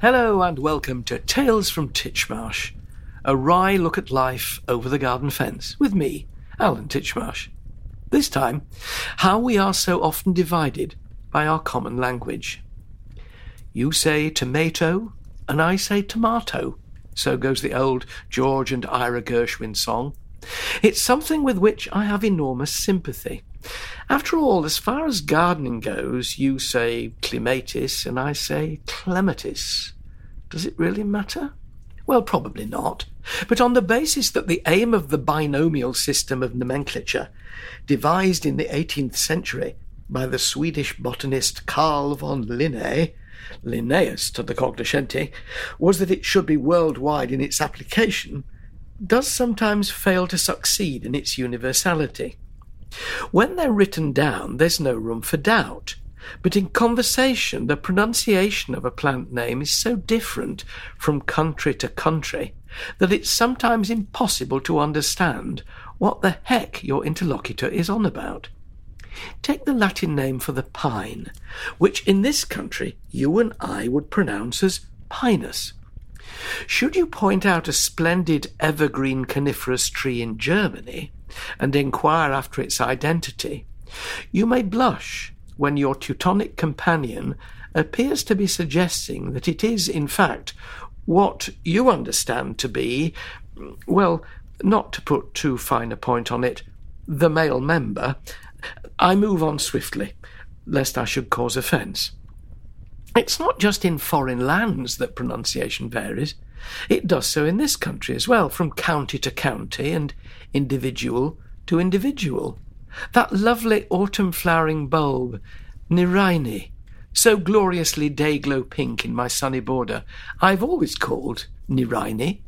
Hello and welcome to Tales from Titchmarsh, a wry look at life over the garden fence with me, Alan Titchmarsh. This time, how we are so often divided by our common language. You say tomato, and I say tomato. So goes the old George and Ira Gershwin song. It's something with which I have enormous sympathy. After all, as far as gardening goes, you say clematis and I say clematis. Does it really matter? Well, probably not. But on the basis that the aim of the binomial system of nomenclature, devised in the 18th century by the Swedish botanist Carl von Linné, Linnaeus to the cognoscenti, was that it should be worldwide in its application, does sometimes fail to succeed in its universality. When they're written down, there's no room for doubt. But in conversation, the pronunciation of a plant name is so different from country to country that it's sometimes impossible to understand what the heck your interlocutor is on about. Take the Latin name for the pine, which in this country you and I would pronounce as pinus. Should you point out a splendid evergreen coniferous tree in Germany and inquire after its identity, you may blush when your Teutonic companion appears to be suggesting that it is, in fact, what you understand to be, well, not to put too fine a point on it, the male member, I move on swiftly, lest I should cause offence. It's not just in foreign lands that pronunciation varies. It does so in this country as well, from county to county and individual to individual. That lovely autumn flowering bulb, Nerine, so gloriously day-glow pink in my sunny border, I've always called Nerine.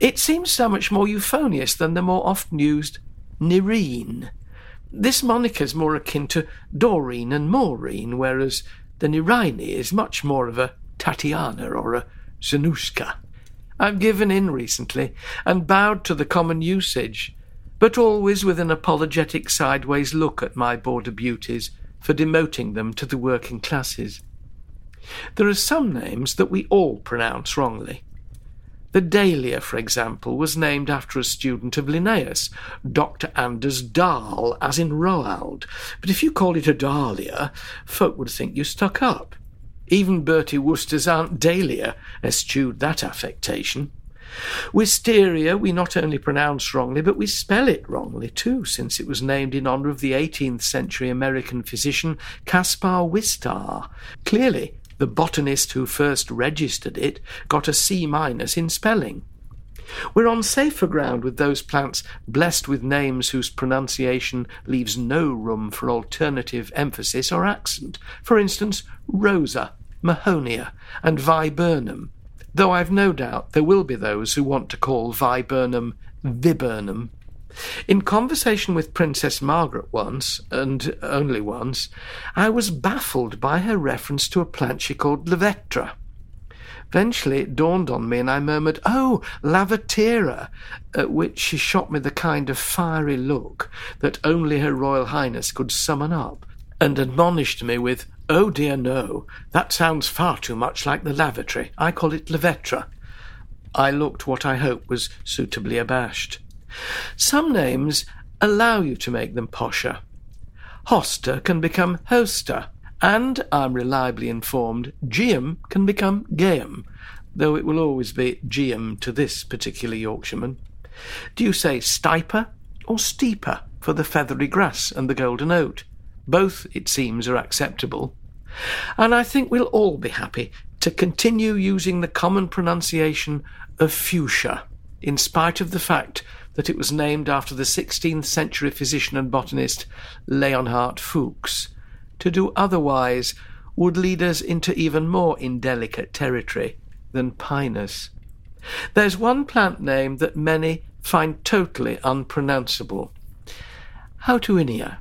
It seems so much more euphonious than the more often used Nerine. This moniker's more akin to Doreen and Maureen, whereas the Nerine is much more of a Tatiana or a Zanushka. I've given in recently and bowed to the common usage, but always with an apologetic sideways look at my border beauties for demoting them to the working classes. There are some names that we all pronounce wrongly. The dahlia, for example, was named after a student of Linnaeus, Dr. Anders Dahl, as in Roald. But if you called it a dahlia, folk would think you stuck up. Even Bertie Wooster's Aunt Dahlia eschewed that affectation. Wisteria we not only pronounce wrongly, but we spell it wrongly too, since it was named in honour of the 18th century American physician Caspar Wistar. Clearly, the botanist who first registered it got a C minus in spelling. We're on safer ground with those plants blessed with names whose pronunciation leaves no room for alternative emphasis or accent. For instance, Rosa, Mahonia, and Viburnum, though I've no doubt there will be those who want to call Viburnum Viburnum. In conversation with Princess Margaret once, and only once, I was baffled by her reference to a plant she called Levetra. Eventually it dawned on me, and I murmured, Oh, Lavatera, at which she shot me the kind of fiery look that only Her Royal Highness could summon up, and admonished me with, Oh dear no, that sounds far too much like the lavatory. I call it Lavetra. I looked what I hope was suitably abashed. Some names allow you to make them posher. Hosta can become Hosta, and, I'm reliably informed, Geum can become Geum, though it will always be Geum to this particular Yorkshireman. Do you say stiper or steeper for the feathery grass and the golden oat? Both, it seems, are acceptable. And I think we'll all be happy to continue using the common pronunciation of fuchsia, in spite of the fact that it was named after the 16th century physician and botanist Leonhard Fuchs. To do otherwise would lead us into even more indelicate territory than Pinus. There's one plant name that many find totally unpronounceable. Houttuynia.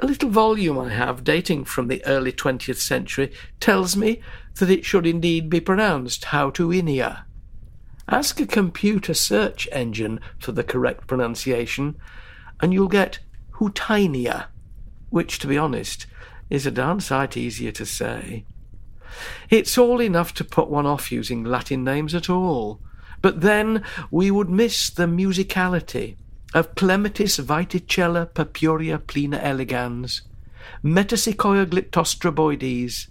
A little volume I have, dating from the early 20th century, tells me that it should indeed be pronounced Houttuynia. Ask a computer search engine for the correct pronunciation, and you'll get Houtinia, which, to be honest, is a darn sight easier to say. It's all enough to put one off using Latin names at all, but then we would miss the musicality of Clematis viticella purpurea plena elegans, Metasequoia glyptostroboides,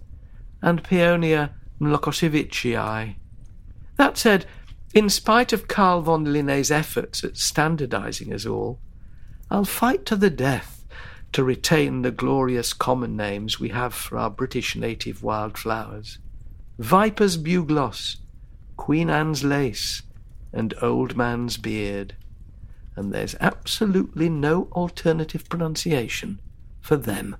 and Paeonia mlokosewitschii. That said, in spite of Carl von Linné's efforts at standardizing us all, I'll fight to the death to retain the glorious common names we have for our British native wildflowers Viper's bugloss, Queen Anne's lace, and Old Man's beard. And there's absolutely no alternative pronunciation for them.